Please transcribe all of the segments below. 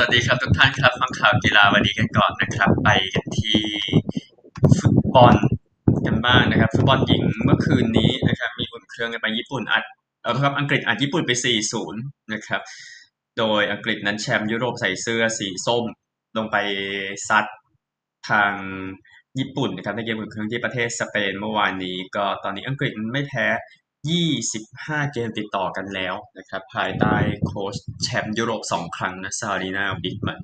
วัสดีครับทุกท่านครับฟังข่าวกีฬาวันนี้กันก่อนนะครับ ไปกันที่ฟุตบอลกันบ้างนะครับฟุตบอลหญิงเมื่อคืนนี้นะครับมีอุ่นเครื่องกันไปญี่ปุ่นอัดเออครับอังกฤษอัดญี่ปุ่นไป 4-0 นะครับ โดยอังกฤษนั้นแชมป์ยุโรปใส่เสื้อสีส้ม ลงไปซัดทางญี่ปุ่นนะครับในเกมอุ่นเครื่องที่ประเทศสเปนเมื่อวานนี้ ก็ตอนนี้อังกฤษไม่แพ้ 25เกมติดต่อกันแล้วนะครับภายใต้โค้ชแชมป์ยุโรป2ครั้งนะซารีนา วีคมัน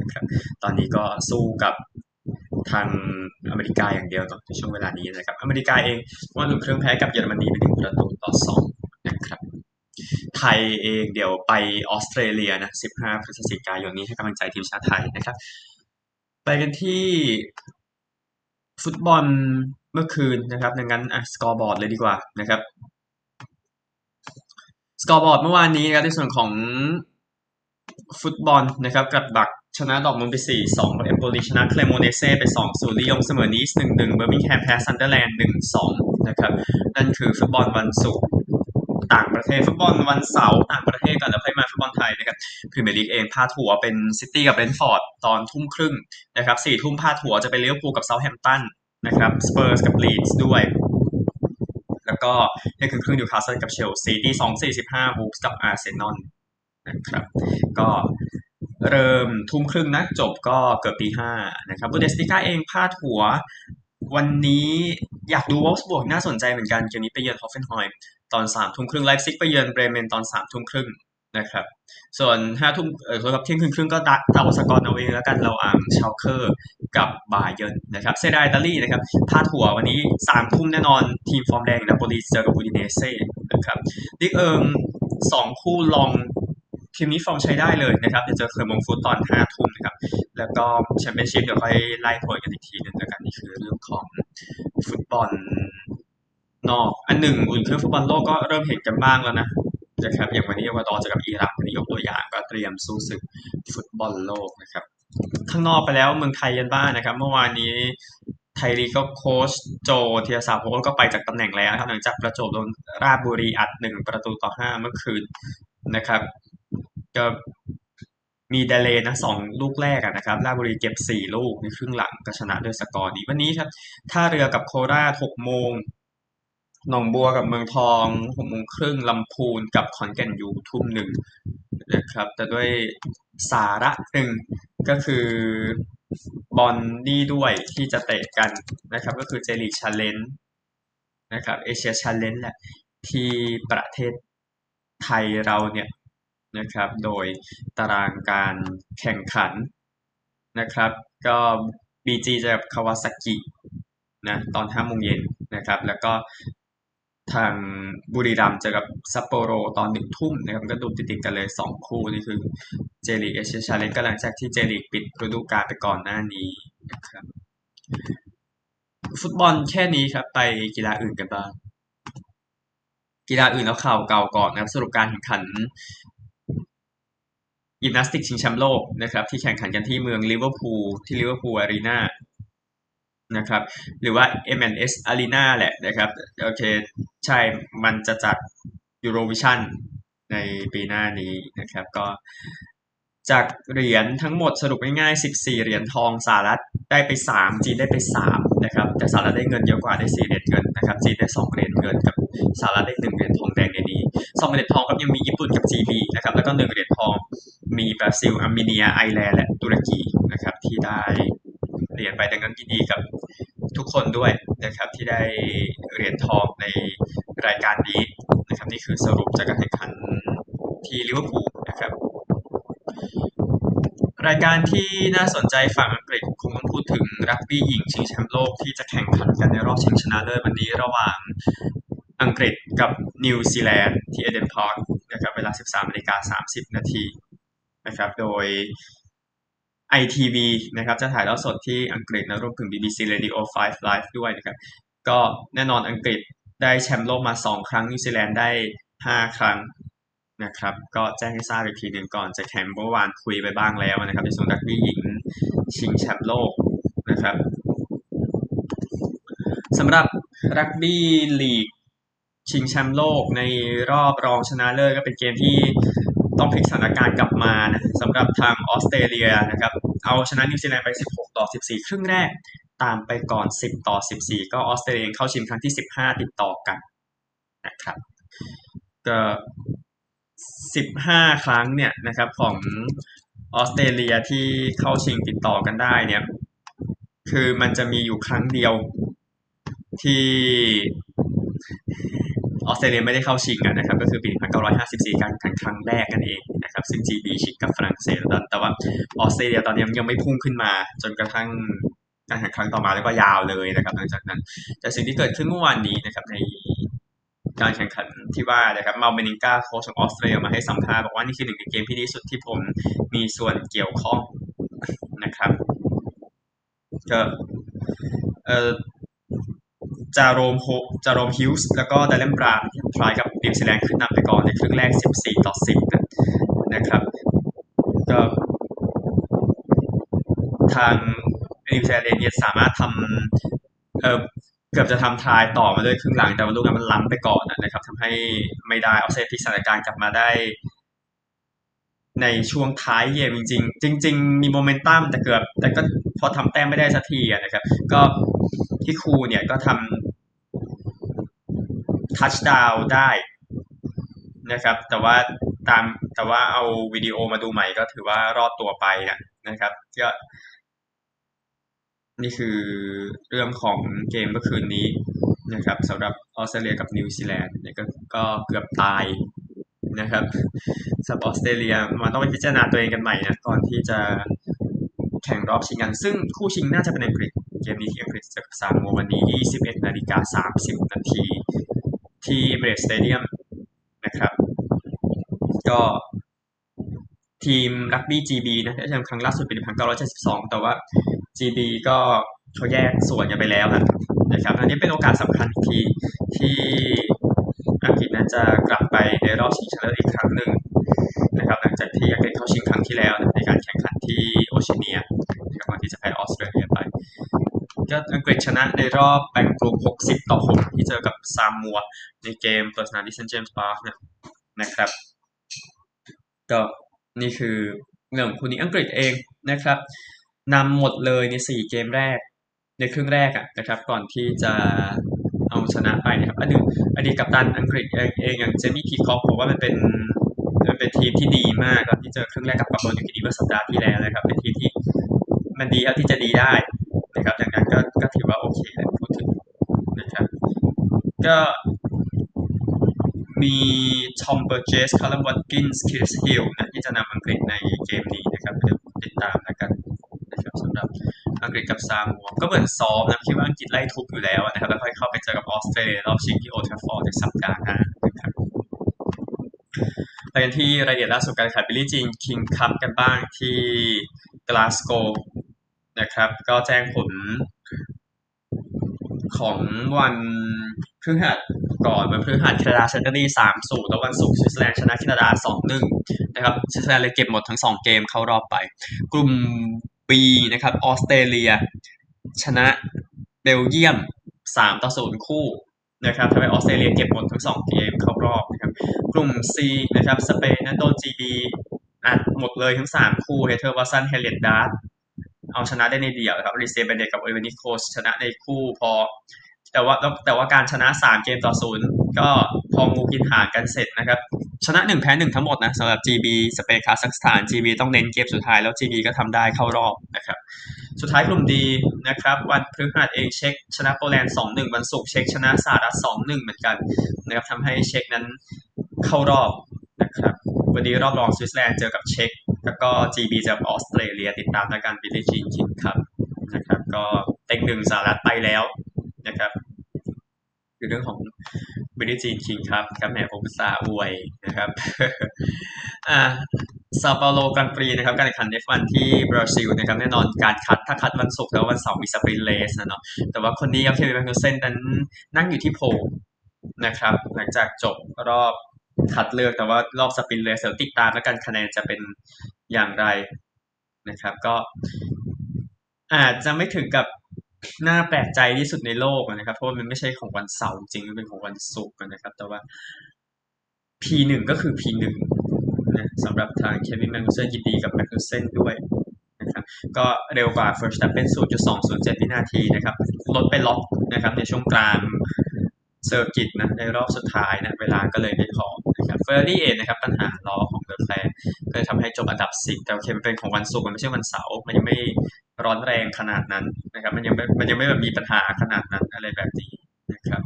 นะครับตอนนี้ก็สู้กับทางอเมริกาอย่างเดียวในช่วงเวลานี้นะครับอเมริกาเองว่าอุ่นเครื่องแพ้กับเยอรมนีไปหนึ่งประตูต่อ2นะครับไทยเองเดี๋ยวไปออสเตรเลียนะ15พฤศจิกายนนี้ให้กำลังใจทีมชาติไทยนะครับ ไปกันที่ฟุตบอลเมื่อคืนนะครับดังนั้นอะสกอร์บอร์ดเลยดีกว่านะครับ สกอร์บอร์ดเมื่อวานนี้นะครับในส่วนของฟุตบอลนะครับกลัดบัคชนะดอร์ทมุนด์ไป 4-2เอมโปลีชนะเครโมเนเซ่ไป 2-0ลียงเสมอนีส1-1เบอร์มิงแฮมแพ้ซันเดอร์แลนด์1-2นะครับนั่นคือฟุตบอลวันศุกร์ต่างประเทศฟุตบอลวันเสาร์ต่างประเทศกันแล้วค่อยมาฟุตบอลไทยนะครับพรีเมียร์ลีกเองพาดหัวเป็นซิตี้กับเบรนท์ฟอร์ดตอนทุ่มครึ่งนะครับสี่ทุ่มพาดหัวจะเป็นลิเวอร์พูลกับเซาท์แฮมป์ตันนะครับสเปอร์สกับลีดส์ด้วย ก็นี่คือครึ่งนิวคาสเซิลกับเชลซีที่สองสี่สิบห้าบูฟส์กับอาร์เซนอลนะครับก็เริ่มทุ่มครึ่งนะจบก็เกือบตีห้านะครับบูเดสติก้าเองพาดหัว วันนี้อยากดูวอลส์บวกน่าสนใจเหมือนกันเกมนี้ไปเยือนฮอฟเฟนไฮม์ตอนสามทุ่มครึ่งไลฟ์ซิกไปเยือนเบรเมนตอนสามทุ่มครึ่ง นะครับ ส่วนห้าทุ่มเออครับเที่ยงคืนครึ่งก็ดักเดาสกอร์เอาเองแล้วกันเราอ่างชาวเคอร์กับบาเยิร์นนะครับเซดาอิตาลีนะครับพาดหัววันนี้สามทุ่มแน่นอนทีมฟอร์มแดงนาโปลีเจอกับอูดิเนเซ่นะครับลีกเอิงสองคู่ล็องส์ทีมนี้ฟอร์มใช้ได้เลยนะครับเดี๋ยวเจอแกลร์มงฟุตตอนห้าทุ่มนะครับ แล้วก็แชมเปี้ยนชิพเดี๋ยวค่อยไล่ผลกันอีกทีนึงแล้วกันนี่คือเรื่องของฟุตบอลนอกอันหนึ่งอุ่นเครื่องฟุตบอลโลกก็เริ่มเห็นกันบ้างแล้วนะ นะครับอย่างวันนี้เอกวาดอร์เจอกับอิรักนี่ยกตัวอย่างก็เตรียมสู้ศึกฟุตบอลโลกนะครับข้างนอกไปแล้วเมืองไทยยันบ้านนะครับ เมื่อวานนี้ไทยลีกก็โค้ชโจเทียสาโพก็ไปจากตำแหน่งแล้วครับหลังจากประจบโดนราชบุรีอัดหนึ่งประตูต่อห้าเมื่อคืนนะครับก็มีเดเลนะสองลูกแรกนะครับราชบุรีเก็บสี่ลูกในครึ่งหลังก็ชนะด้วยสกอร์นี้วันนี้ครับท่าเรือกับโคราชหกโมง หนองบัวกับเมืองทองหกโมงครึ่งลำพูนกับขอนแก่นยูทุ่มหนึ่งนะครับ แต่ด้วยสาระหนึ่งก็คือบอลนี่ด้วยที่จะเตะกันนะครับ ก็คือเจลีชาเลนจ์นะครับเอเชียชาเลนจ์แหละที่ประเทศไทยเราเนี่ยนะครับ โดยตารางการแข่งขันนะครับ ก็ BG จะกับคาวาซากินะตอน5โมงเย็นนะครับ แล้วก็ ทางบุรีรัมย์เจอกับซัปโปโรตอนหนึ่งทุ่มนะครับก็ดูติดๆกันเลยสองคู่นี่คือเจลีกเอเชียชาเลนจ์ก็หลังจากที่เจลีกปิดฤดูกาลไปก่อนหน้านี้นะครับฟุตบอลแค่นี้ครับไปกีฬาอื่นกันบ้างกีฬาอื่นแล้วข่าวเก่าก่อนนะครับสรุปการแข่งขันยิมนาสติกชิงแชมป์โลกนะครับที่แข่งขันกันที่เมืองลิเวอร์พูลที่ลิเวอร์พูลอารีนา นะครับ หรือว่า M&S Arena แหละนะครับ โอเค ใช่ มันจะจัด Eurovision ในปีหน้านี้นะครับ ก็จากเหรียญทั้งหมดสรุปง่ายๆ 14 เหรียญทองสหรัฐได้ไป 3 จีนได้ไป 3 นะครับ แต่สหรัฐได้เงินเยอะกว่าได้ 4 เหรียญเงินนะครับ จีนได้ 2 เหรียญเงินกับสหรัฐได้ 1 เหรียญทองแดงในนี้ 2 เหรียญทองครับยังมีญี่ปุ่นกับ GB นะครับ แล้วก็ 1 เหรียญทองมีบราซิล อาร์เมเนีย ไอร์แลนด์ และตุรกีนะครับที่ได้ เหรียญไปดังนั้นยินดีกับทุกคนด้วยนะครับที่ได้เหรียญทองในรายการนี้นะครับนี่คือสรุปจากการแข่งขันที่ลิเวอร์พูลนะครับ รายการที่น่าสนใจฝั่งอังกฤษคงต้องพูดถึงรักบี้หญิงชิงแชมป์โลกที่จะแข่งขันกันในรอบชิงชนะเลิศวันนี้ระหว่างอังกฤษกับนิวซีแลนด์ที่อีเดนพาร์คนะครับเวลา 13นาฬิกา30 นาทีนะครับโดย ITV นะครับจะถ่ายทอดสดที่อังกฤษนะรวมถึง BBC Radio 5 Live ด้วยนะครับก็แน่นอนอังกฤษได้แชมป์โลกมา 2 ครั้งนิวซีแลนด์ได้ 5 ครั้งนะครับก็แจ้งให้ทราบอีกทีหนึ่งก่อนจะแข่งเมื่อวานคุยไปบ้างแล้วนะครับในส่วนรักบี้หญิงชิงแชมป์โลกนะครับสำหรับรักบี้ลีกชิงแชมป์โลกในรอบรองชนะเลิศก็เป็นเกมที่ ต้องพลิกสถานการณ์กลับมานะสำหรับทางออสเตรเลียนะครับเอาชนะนิวซีแลนด์ไป 16 ต่อ 14 ครึ่งแรก ตามไปก่อน 10 ต่อ 14 ก็ออสเตรเลียเข้าชิงครั้งที่ 15 ติดต่อกันนะครับก็15 ครั้งเนี่ยนะครับของออสเตรเลียที่เข้าชิงติดต่อกันได้เนี่ยคือมันจะมีอยู่ครั้งเดียวที่ ออสเตรเลียไม่ได้เข้าชิงอะนะครับ ก็คือปี 1954 การแข่งครั้งแรกกันเองนะครับ ซึ่ง GB ชิงกับฝรั่งเศสแล้วแต่ว่าออสเตรเลียตอนนี้ยังไม่พุ่งขึ้นมา จนกระทั่งการแข่งครั้งต่อมาแล้วก็ยาวเลยนะครับหลังจากนั้น แต่สิ่งที่เกิดขึ้นเมื่อวานนี้นะครับในการแข่งขันที่ว่านะครับมาเบนิงกาโค้ชของออสเตรเลียมาให้สัมภาษณ์บอกว่านี่คือหนึ่งในเกมที่ดีสุดที่ผมมีส่วนเกี่ยวข้องนะครับก็เอ่อ จาโรมฮิวจ์ จาโรมฮิวจ์สแล้วก็ดีแลนบราวน์ try กับนิวซีแลนด์ขึ้นนำไปก่อนในครึ่งแรก 14 ต่อ 10 นะครับก็ทางนิวซีแลนด์เนี่ยสามารถทำเออเกือบจะทำ try ต่อมาด้วยครึ่งหลังแต่ว่าลูกนั้นมันล้ำไปก่อนนะครับทำให้ไม่ได้เอาเซฟพลิกสถานการณ์กลับมาได้ ในช่วงท้ายเกมจริง ๆ จริง ๆ มีโมเมนตัมแต่เกือบ แต่ก็พอทำแต้มไม่ได้สักทีนะครับ ก็ที่ครูเนี่ยก็ทำ ทัชดาวได้นะครับ แต่ว่าตามแต่ว่าเอาวิดีโอมาดูใหม่ก็ถือว่ารอดตัวไปนะนะครับก็นี่คือเรื่องของเกมเมื่อคืนนี้นะครับสำหรับออสเตรเลียกับนิวซีแลนด์เนี่ยก็ก็เกือบตายนะครับสำหรับออสเตรเลียมันต้องไปพิจารณาตัวเองกันใหม่นะก่อนที่จะแข่งรอบชิงกัน ซึ่งคู่ชิงน่าจะเป็นอังกฤษ เกมนี้ที่อังกฤษจะกับซามัววันนี้ 21 นาฬิกา 30 นาที ที่เอมิเรตส์สเตเดียมนะครับ ก็ทีมรักบี้ GB นะที่แชมป์ครั้งล่าสุดปี1972 แต่ว่า GB ก็เขาแยกส่วนกันไปแล้วนะครับอันนี้เป็นโอกาสสำคัญทีที่อังกฤษนั้นจะกลับไปในรอบชิงชนะเลิศอีกครั้งหนึ่งนะครับหลังจากที่อังกฤษเข้าชิงครั้งที่แล้ว ในการแข่งขันที่โอเชียเนียนะครับก่อนที่จะแพ้ออสเตรเลีย ก็อังกฤษชนะในรอบแบ่งกลุ่ม 60 ต่อ 6 ที่เจอกับซามัว ในเกมเปิดสนามที่เซนต์เจมส์พาร์คนะครับก็นี่คือเรื่องคู่นี้อังกฤษเองนะครับนำหมดเลยใน 4 เกมแรก ในครึ่งแรกอะนะครับ ก่อนที่จะเอาชนะไปนะครับอดีตอดีตกัปตันอังกฤษเองอย่างเจมี่พีคอกผมว่ามันเป็นมันเป็นทีมที่ดีมากครับที่เจอครึ่งแรกกับปาโปนิวกินีเมื่อสัปดาห์ที่แล้วนะครับ เป็นทีมที่มันดีครับที่จะดีได้ นะครับดังนั้นก็ก็ถือว่าโอเคเลยพูดถึงนะครับก็มีทอมเบอร์เจสคัลลัมวัตกินส์คริสฮิลล์นะที่จะนำอังกฤษในเกมนี้นะครับเดี๋ยวติดตามแล้วกันนะครับสำหรับอังกฤษกับซามัวก็เหมือนซ้อมนะคิดว่าอังกฤษไล่ทุบอยู่แล้วนะครับแล้วค่อยเข้าไปเจอกับออสเตรเลียรอบชิงที่โอลด์แทรฟฟอร์ดในสัปดาห์หน้านะครับไปกันที่รายละเอียดล่าสุดการแข่งบิลลี่จีนคิงคัพกันบ้างที่กลาสโกว์ นะครับ ก็แจ้งผลของวันพฤหัสก่อนวันพฤหัสแคนาดาชนะอิตาลีสามศูนย์แล้ววันศุกร์สวิตเซอร์แลนด์ชนะแคนาดาสองหนึ่งนะครับสวิตเซอร์แลนด์เลยเก็บหมดทั้งสองเกมเข้ารอบไป กลุ่ม B นะครับออสเตรเลีย ชนะเบลเยียมสามต่อศูนย์คู่นะครับทำให้ออสเตรเลียเก็บหมดทั้งสองเกมเข้ารอบนะครับกลุ่ม C นะครับสเปนนั้นโดน GB อัดหมดเลยทั้งสามคู่เฮเธอร์วัตสันแฮร์เรียตดาร์ท เอาชนะได้ในเดี่ยวครับอลิเซียบาร์เน็ตต์กับโอลิเวียนิโคลส์ชนะในคู่พอ แต่ว่าแต่ว่าการชนะ 3 เกมต่อศูนย์ก็พองูกินหางกันเสร็จนะครับ ชนะ 1 แพ้ 1 ทั้งหมดนะสำหรับ GB สเปนคาซัคสถาน GB ต้องเน้นเกมสุดท้ายแล้ว GB ก็ทำได้เข้ารอบนะครับ สุดท้ายกลุ่ม D นะครับ วันพฤหัสเองเช็ก ชนะโปแลนด์2-1 วันศุกร์เช็กชนะสหรัฐ2-1 เหมือนกันนะครับทำให้เช็กนั้นเข้ารอบนะครับวันนี้รอบรองสวิตเซอร์แลนด์เจอกับเช็ก แล้วก็ GB เจอกับออสเตรเลียติดตามรายการบิลลี่จีนคิงคัพนะครับ ก็เต็งหนึ่งสหรัฐไปแล้วนะครับคือเรื่องของบิลลี่จีนคิงคัพครับแหมผมซาอวยนะครับอ่าเซาเปาโลกรังด์ปรีซ์นะครับการแข่งขัน F1 ที่บราซิลนะครับแน่นอนการคัดถ้าคัดวันศุกร์แล้ววันเสาร์มี sprint race นะเนาะแต่ว่าคนนี้ครับเควินแมกนุสเซนนั้นนั่งอยู่ที่ poleนะครับหลังจากจบรอบ คัดเลือกแต่ว่ารอบ sprint race เดี๋ยวติดตามแล้วกันคะแนนจะเป็นอย่างไรนะครับ ก็อาจจะไม่ถึงกับน่าแปลกใจที่สุดในโลกนะครับ เพราะว่ามันไม่ใช่ของวันเสาร์จริงมันเป็นของวันศุกร์นะครับ แต่ว่า P หนึ่งก็คือ P หนึ่งนะสำหรับทางเควินแมกนุสเซนยินดีกับแมกนุสเซนด้วยนะครับก็เร็วกว่า First s t e p เป็น 0.207 วินาทีนะครับรถไปล็อกนะครับในช่วงกลาง circuit นะในรอบสุดท้ายนะเวลาก็เลยไม่พอนะครับเฟอร์รารี่เองนะครับปัญหาล้อของเลอแคลร์ก็เลยทำให้จบอันดับ 10 แต่โอเคมันเป็นของวันศุกร์มันไม่ใช่วันเสาร์มันยังไม่ร้อนแรงขนาดนั้นนะครับมันยังไม่มันยังไม่แบบมีปัญหาขนาดนั้นอะไรแบบนี้นะครับ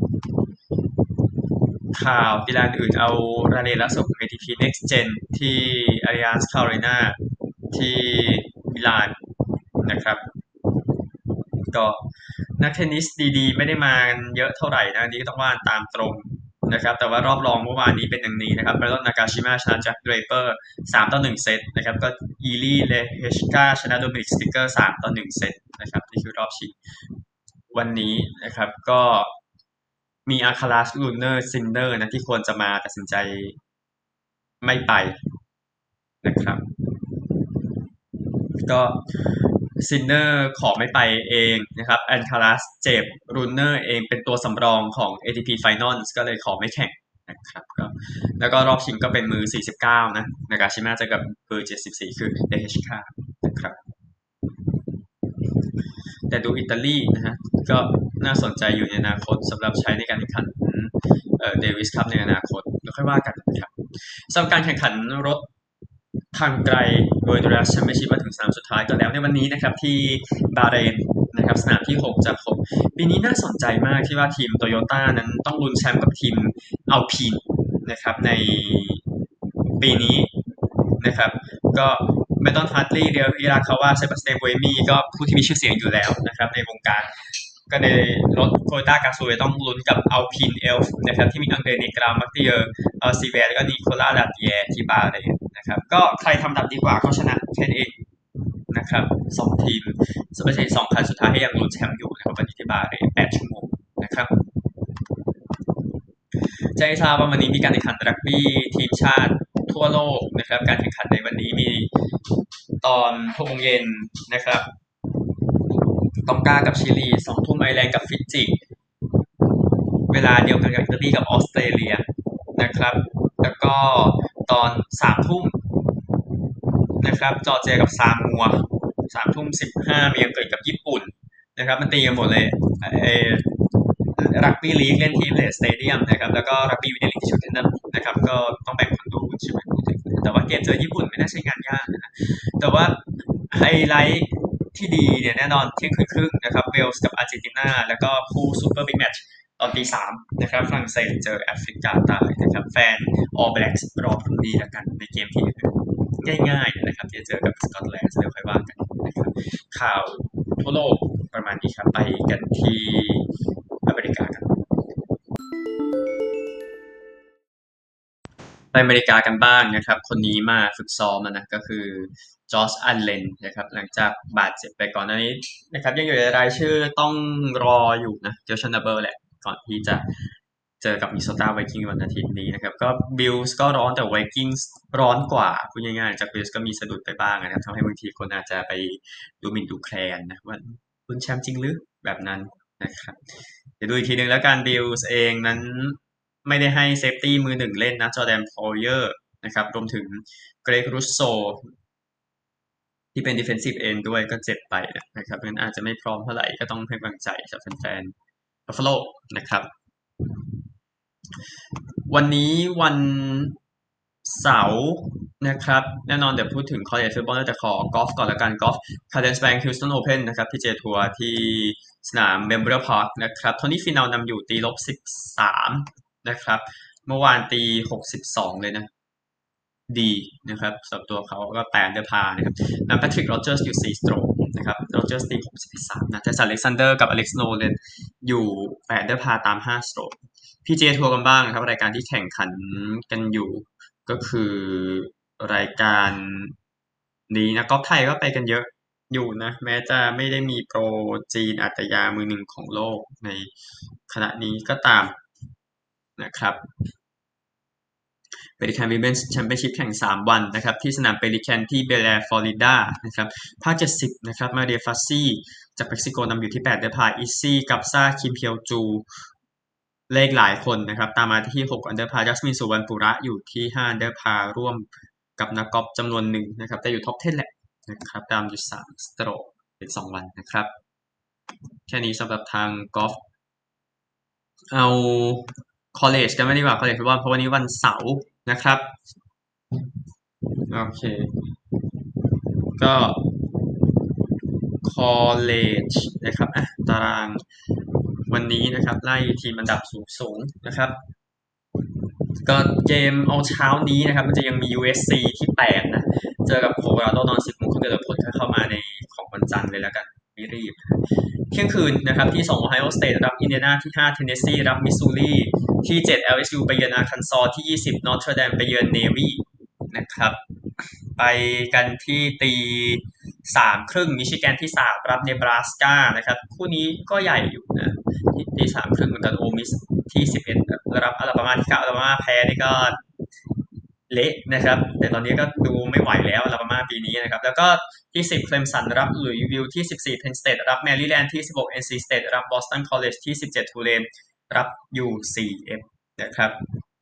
ข่าวกีฬาอื่นเอารายละเอียดล่าสุดของ ATP Next Gen ที่ Allianz Cloud Arena ที่มิลานนะครับ ก็นักเทนนิสดี ๆ ไม่ได้มาเยอะเท่าไหร่นะนี้ก็ต้องว่าตามตรงนะครับแต่ว่ารอบรองเมื่อวานนี้เป็นอย่างนี้นะครับแบรนดอนนากาชิมาชนะแจ็คเดรเปอร์3ต่อ1เซตนะครับก็จิรีเลเฮชกาชนะโดมินิกสตริกเกอร์3ต่อ1เซตนะครับนี่คือรอบชิงวันนี้นะครับก็มีอัลคาราซรูเนอซินเนอร์นะที่ควรจะมาแต่ตัดสินใจไม่ไปนะครับ ก็ ซินเนอร์ขอไม่ไปเองนะครับอัลคาราซเจ็บรูเนอร์เองเป็นตัวสำรองของ ATP Finals ก็เลยขอไม่แข่งนะครับก็แล้วก็รอบชิงก็เป็นมือ 49 นะนากาชิมาจะกับเบอร์74 คือเลเฮชกานะครับ แต่ดูอิตาลีนะฮะก็น่าสนใจอยู่ในอนาคตสำหรับใช้ในการแข่งขันเดวิสคัพในอนาคตแล้วค่อยว่ากันนะครับสำหรับการแข่งขันรถ ทางไกล World Endurance Championship มาถึงสนามสุดท้ายก็แล้วในวันนี้นะครับที่บาเรนนะครับสนามที่ 6 จาก6ปีนี้น่าสนใจมากที่ว่าทีมโตโยต้านั้นต้องลุ้นแชมป์กับทีมอัลพีนนะครับในปีนี้นะครับก็เบรนดอนฮาร์ตลีย์เรียวฮิราคาว่าเซบาสเตียนบูเอมีก็ผู้ที่มีชื่อเสียงอยู่แล้วนะครับในวงการก็ในรถโคต้ากาซูเต้องลุ้นกับอัลพินเอลฟ์นะครับที่มีอังเดรนิกรามักเตียร์อัลซีเวแล้วก็นิโคลาลาเตียที่บาเรน นะครับ ก็ใครทำดับดีกว่าเขาชนะแค่นั้นเองนะครับสองทีมสเปเชียลสองคันสุดท้ายให้ยังลุ้นแชมป์อยู่นะครับวันนี้ที่บาเรนแปดชั่วโมงนะครับใจทราบว่าวันนี้มีการแข่งขันรักบี้ทีมชาติทั่วโลกนะครับ การแข่งขันในวันนี้มีตอนหกโมงเย็นนะครับตองกากับชิลีสองทุ่มไอร์แลนด์กับฟิจิเวลาเดียวกันกับอิตาลีกับออสเตรเลียนะครับ แล้วก็ ตอนสามทุ่มนะครับจอร์เจียกับซามัวสามทุ่มสิบห้ามีอังกฤษกับญี่ปุ่นนะครับมันตีกันหมดเลยเอรักบี้ลีกเล่นที่เอมิเรตส์สเตเดียมนะครับแล้วก็รักบี้ยูเนียนที่ทวิคเกนแฮมนะครับ ก็ต้องแบ่งคนดูใช่ไหมแต่ว่าเกมเจอญี่ปุ่นไม่น่าใช่งานยากนะแต่ว่าไฮไลท์ที่ดีเนี่ยแน่นอนเที่ยงคืนครึ่งนะครับเวลส์กับอาร์เจนตินาแล้วก็คู่ซูเปอร์บิ๊กแมตช์ ตอนตีสามนะครับฝรั่งเศสเจอแอฟริกาใต้นะครับแฟนออลแบล็กส์รอพรุ่งนี้แล้วกันในเกมที่ง่ายๆนะครับที่จะเจอกับสกอตแลนด์เดี๋ยวค่อยว่ากันนะครับข่าวทั่วโลกประมาณนี้ครับไปกันที่อเมริกากันไปอเมริกากันบ้างนะครับ คนนี้มาฝึกซ้อมนะก็คือจอร์จอัลเลนนะครับหลังจากบาดเจ็บไปก่อนหน้านี้นะครับยังอยู่ในรายชื่อต้องรออยู่นะเจอชันเบอร์แหละ ก่อนที่จะเจอกับมินนิโซตาไวกิ้งวันอาทิตย์นี้นะครับ ก็บิลส์ก็ร้อนแต่ไวกิ้งร้อนกว่าพูดง่ายๆจากบิลส์ก็มีสะดุดไปบ้างนะครับทำให้บางทีคนอาจจะไปดูมินดูแคลนนะว่าคุณแชมป์จริงหรือแบบนั้นนะครับเดี๋ยวดูอีกทีหนึ่งแล้วการบิลส์เองนั้นไม่ได้ให้ safety มือหนึ่งเล่นนะจอแดนพอเยอร์นะครับรวมถึงเกรกรุสโซที่เป็น defensive end ด้วยก็เจ็บไปนะครับงั้นอาจจะไม่พร้อมเท่าไหร่ก็ต้องให้กำลังใจจากแฟนๆ Buffalo นะครับ วันนี้วันเสาร์นะครับ แน่นอนเดี๋ยวพูดถึง college football แต่ขอกอล์ฟก่อนละกันกอล์ฟ Cadence Bank Houston Open นะครับ PGA Tour ที่สนามเมโมเรียลพาร์คนะครับโทนี่ฟินานนำอยู่ตีลบ 13 นะครับ เมื่อวานตี 62 เลยนะ ดีนะครับสำหรับตัวเขาก็ under par นะครับนำแพทริกโรเจอร์สอยู่ 4 stroke นะครับโรเจอร์สตี63นะแต่อเล็กซานเดอร์กับอเล็กซ์โนเลนอยู่8 under par ตาม5 stroke PGA Tour กันบ้างนะครับ รายการที่แข่งขันกันอยู่ก็คือรายการนี้นะกอล์ฟไทยก็ไปกันเยอะอยู่นะ แม้จะไม่ได้มีโปรจีนอาฒยามือหนึ่งของโลกในขณะนี้ก็ตามนะครับ Pelican Women's Championship แข่ง 3 วันนะครับที่สนาม Pelican ที่เบลแอร์ฟลอริดานะครับพาร์ 70 นะครับมาเรียฟาสซี่จากเม็กซิโกนำอยู่ที่ 8 เดอร์พาอิซี่ กับซาคิมเพียวจูเลขหลายคนนะครับตามมาที่ 6 อันเดอร์พาจัสมินสุวรรณปุระอยู่ที่ 5 อันเดอร์พาร่วมกับนักกอล์ฟจำนวนหนึ่งนะครับแต่อยู่ท็อป 10 แหละนะครับตามอยู่ 3 สโตรกเป็น 2 วันนะครับ แค่นี้สำหรับทางกอล์ฟเอาคอลเลจกันไม่ดีกว่าคอลเลจฟุตบอลเพราะวันนี้วันเสาร์ นะครับ โอเค ก็คอลเลจนะครับอะตารางวันนี้นะครับ ไล่ทีมอันดับสูงๆนะครับ ก็เกมเอาเช้านี้นะครับ มันจะยังมี USC ที่ 8 นะ เจอกับโคโลราโดตอน10โมงครึ่งเดี๋ยวผลเข้ามาในของวันจันทร์เลยแล้วกัน ไม่รีบ เที่ยงคืนนะครับที่ 2 Ohio State รับอินเดียนาที่ 5 Tennessee รับมิสซูรีที่ 7 LSU ไปเยือนอาคันซอที่ 20 Notre Dame ไปเยือนเนวี่นะครับ ไปกันที่ตีสามครึ่งมิชิแกนที่สามรับเนบราสกานะครับคู่นี้ก็ใหญ่อยู่นะที่ตีสามครึ่งเหมือนกัน Ole Miss ที่สิบเอ็ดรับอลาบามาที่เก้าอลาบามาแพ้นี่ก็ เละนะครับ แต่ตอนนี้ก็ดูไม่ไหวแล้วลาบามาปีนี้นะครับ แล้วก็ที่สิบเคลมสันรับหลุยส์วิลล์ที่สิบสี่เพนสเตดรับแมรี่แลนด์ที่สิบหกเอ็นซีสเตดรับบอสตันคอลเลจที่สิบเจ็ดทูเลนรับยูซีเอฟนะครับ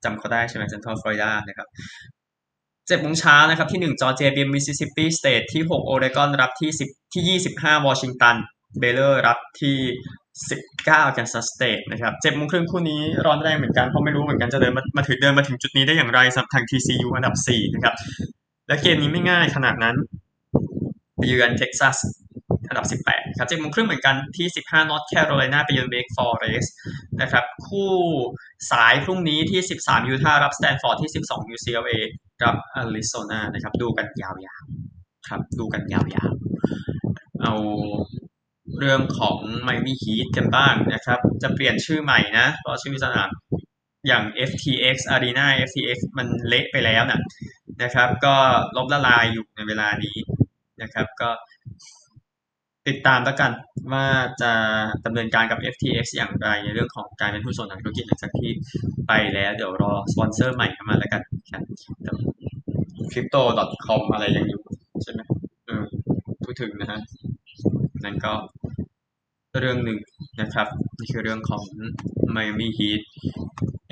จำเขาได้ใช่ไหมเซนทรัลฟลอริดานะครับเจ็ดโมงเช้านะครับ ที่หนึ่งจอร์เจียบีมมิสซิสซิปปีสเตทที่หกโอเรกอนรับที่สิบที่ยี่สิบห้าวอชิงตันเบเลอร์รับที่ สิบเก้าแคนซัสสเตทนะครับเจ็ดโมงครึ่งคู่นี้ร้อนแรงเหมือนกันเพราะไม่รู้เหมือนกันจะเดินมามาถึงเดินมาถึงจุดนี้ได้อย่างไรสำหรับทาง TCU อันดับสี่นะครับ และเกมนี้ไม่ง่ายขนาดนั้นไปเยือนเท็กซัสอันดับ 18 ครับเจ็ดโมงครึ่งเหมือนกันที่ 15 North Carolina ไปเยือน Wake Forest นะครับคู่สายพรุ่งนี้ที่ 13ยูทาห์รับ Stanford ที่ 12 UCLA รับอาริโซนานะครับดูกันยาวๆครับดูกันยาวๆเอา เรื่องของไมมี่ฮีทกันบ้างนะครับ จะเปลี่ยนชื่อใหม่นะ เพราะชื่อสนามอย่าง FTX Arena FTX มันเละไปแล้วนะนะครับ ก็ล้มละลายอยู่ในเวลานี้นะครับ ก็ติดตามแล้วกันว่าจะดำเนินการกับ FTX อย่างไรในเรื่องของการเป็นหุ้นส่วนทางธุรกิจหลังจากที่ไปแล้ว เดี๋ยวรอสปอนเซอร์ใหม่เข้ามาแล้วกันครับ crypto.com อะไรยังอยู่ใช่ไหมเออพูดถึงนะฮะ นั่นก็ เรื่องหนึ่งนะครับนี่คือเรื่องของ Miami Heat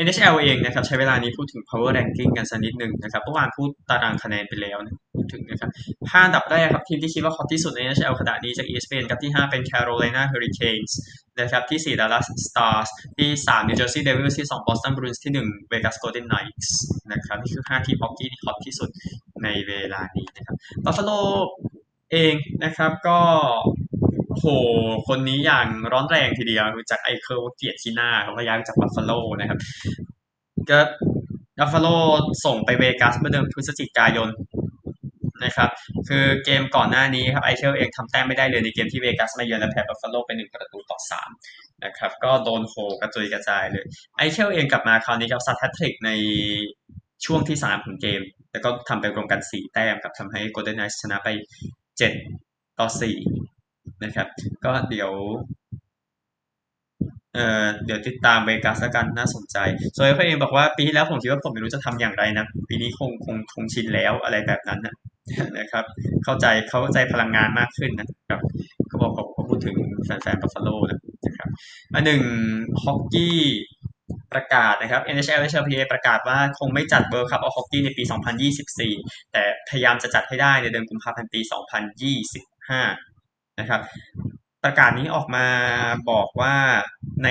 NHL เองนะครับใช้เวลานี้พูดถึง power ranking กันสักนิดหนึ่งนะครับเมื่อวานพูดตารางคะแนนไปแล้วนะพูดถึงนะครับห้าอันดับแรกครับทีมที่คิดว่าฮอตที่สุดใน NHL ขณะนี้จาก ESPN กับที่ 5 เป็น Carolina Hurricanes นะครับที่ 4 Dallas Stars ที่ 3 New Jersey Devils ที่ 2 Boston Bruins ที่ 1 Vegas Golden Knights นะครับนี่คือ 5 ทีมฮอกกี้ที่ฮอตที่สุดในเวลานี้นะครับ Buffalo เองนะครับก็ โห คนนี้อย่างร้อนแรงทีเดียวจากไอเคิลเกียรตินาเขาพยายามจากบัฟฟาโลนะครับ ก็บัฟฟาโลส่งไปเวกัสเมื่อเดือนพฤศจิกายนนะครับ คือเกมก่อนหน้านี้ครับไอเคิลเองทำแต้มไม่ได้เลยในเกมที่เวกัสมาเยือนและแพ้บัฟฟาโลเป็นหนึ่งประตูต่อสามนะครับ ก็โดนโหกระจุยกระจายเลย ไอเคิลเองกลับมาคราวนี้ครับซัดแฮตทริกในช่วงที่สามของเกม แล้วก็ทำไปรวมกันสี่แต้มครับทำให้โกลเด้นไนท์ชนะไปเจ็ดต่อสี่ นะครับ ก็เดี๋ยวเอ่อเดี๋ยวติดตามเวกัสกันน่าสนใจโซยเขาเองบอกว่าปีที่แล้วผมคิดว่าผมไม่รู้จะทำอย่างไรนะปีนี้คงคงคงชินแล้วอะไรแบบนั้นนะนะครับ เข้าใจเข้าใจพลังงานมากขึ้นนะครับเขาบอกเขาพูดถึงแฟนๆบัฟฟาโลนะครับอันหนึ่งฮอกกี้ประกาศนะครับ NHL NHLPA ประกาศว่าคงไม่จัด World Cup of Hockey ในปี 2024 แต่พยายามจะจัดให้ได้ในเดือนกุมภาพันธ์ปี 2025 นะครับ ประกาศนี้ออกมาบอกว่าใน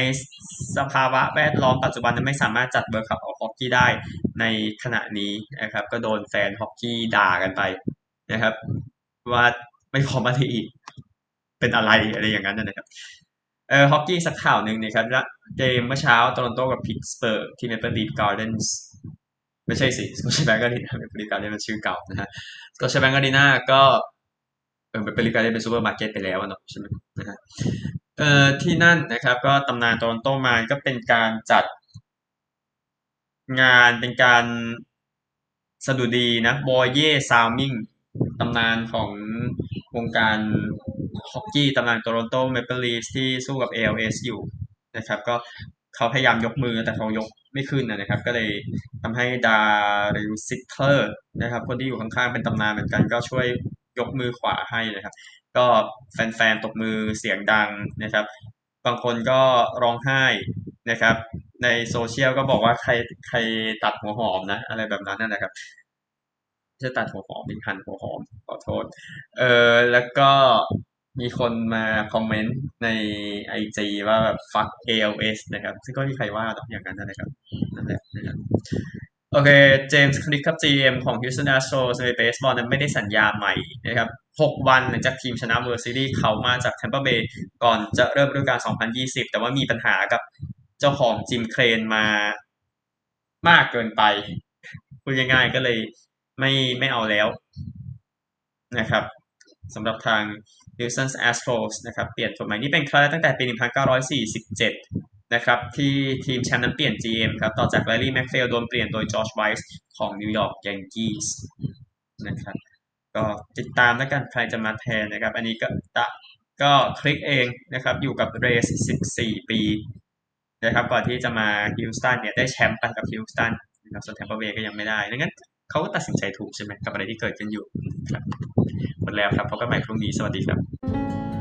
สภาวะแวดล้อมปัจจุบันไม่สามารถจัด World Cup of Hockey ได้ในขณะนี้นะครับ ก็โดนแฟนฮอกกี้ด่ากันไปนะครับ ว่าไม่พอมาทีอีกเป็นอะไรอะไรอย่างนั้นนะครับเออฮอกกี้สักข่าวหนึ่งนะครับเกมเมื่อเช้าโตลอนโตกับพิตสเบิร์กที่ Maple Leaf Gardens ไม่ใช่สิ Scotiabank Arena Maple Leaf Gardens มันชื่อเก่านะฮะScotiabank Arena ก็ เออ Maple Leaf Gardens เป็นซูเปอร์มาร์เก็ตไปแล้วเนาะใช่ไหมนะฮะเอ่อที่นั่นนะครับ ก็ตำนานโตลอนโตมาก็เป็นการจัดงานเป็นการสดุดีนะ Börje Salming ตำนานของวงการฮอกกี้ตำนาน Toronto Maple Leafs ที่สู้กับ ALS อยู่นะครับ ก็เขาพยายามยกมือแต่เขายกไม่ขึ้นนะครับ ก็เลยทำให้ Darryl Sittler นะครับ คนที่อยู่ข้างๆเป็นตำนานเหมือนกันก็ช่วย ยกมือขวาให้นะครับ ก็แฟนๆตบมือเสียงดังนะครับ บางคนก็ร้องไห้นะครับ ในโซเชียลก็บอกว่าใครใครตัดหัวหอมนะ อะไรแบบนั้นนะครับจะตัดหัวหอมเป็นพันหัวหอมขอโทษ เออแล้วก็มีคนมาคอมเมนต์ใน IG ว่าแบบ fuck ALS นะครับ ซึ่งก็มีใครว่าอกอย่างนั้นนะครับนั่นแหละนะครับ โอเค เจมส์คลิกครับ GM ของ Houston Astros ในเบสบอลนั้นไม่ได้สัญญาใหม่นะครับ 6 วันหลังจากทีมชนะ World Series เขามาจาก Tampa Bay ก่อนจะเริ่มฤดูกาล 2020 แต่ว่ามีปัญหากับเจ้าของจิมเครนมามากเกินไปพูดง่ายๆก็เลยไม่ไม่เอาแล้วนะครับสำหรับทาง Houston Astros นะครับ เปลี่ยนกฎหมายนี้เป็นครั้งแรกตั้งแต่ปี 1947 นะครับที่ทีมแชมป์นั้นเปลี่ยน GM ครับต่อจาก Larry McPhail โดนเปลี่ยนโดย George Weiss ของ New York Yankees นะครับก็ติดตามแล้วกันใครจะมาแทนนะครับ อันนี้ก็ตะก็คลิกเองนะครับอยู่กับเรส 14 ปีนะครับก่อนที่จะมาฮิลสตันเนี่ยได้แชมป์ไปกับฮิลสตันนะครับส่วนแทมเปอร์เบย์ก็ยังไม่ได้ดังนั้นเขาก็ตัดสินใจถูกใช่ไหมกับอะไรที่เกิดขึ้นอยู่ครับหมดแล้วครับพบกันใหม่พรุ่งนี้สวัสดีครับ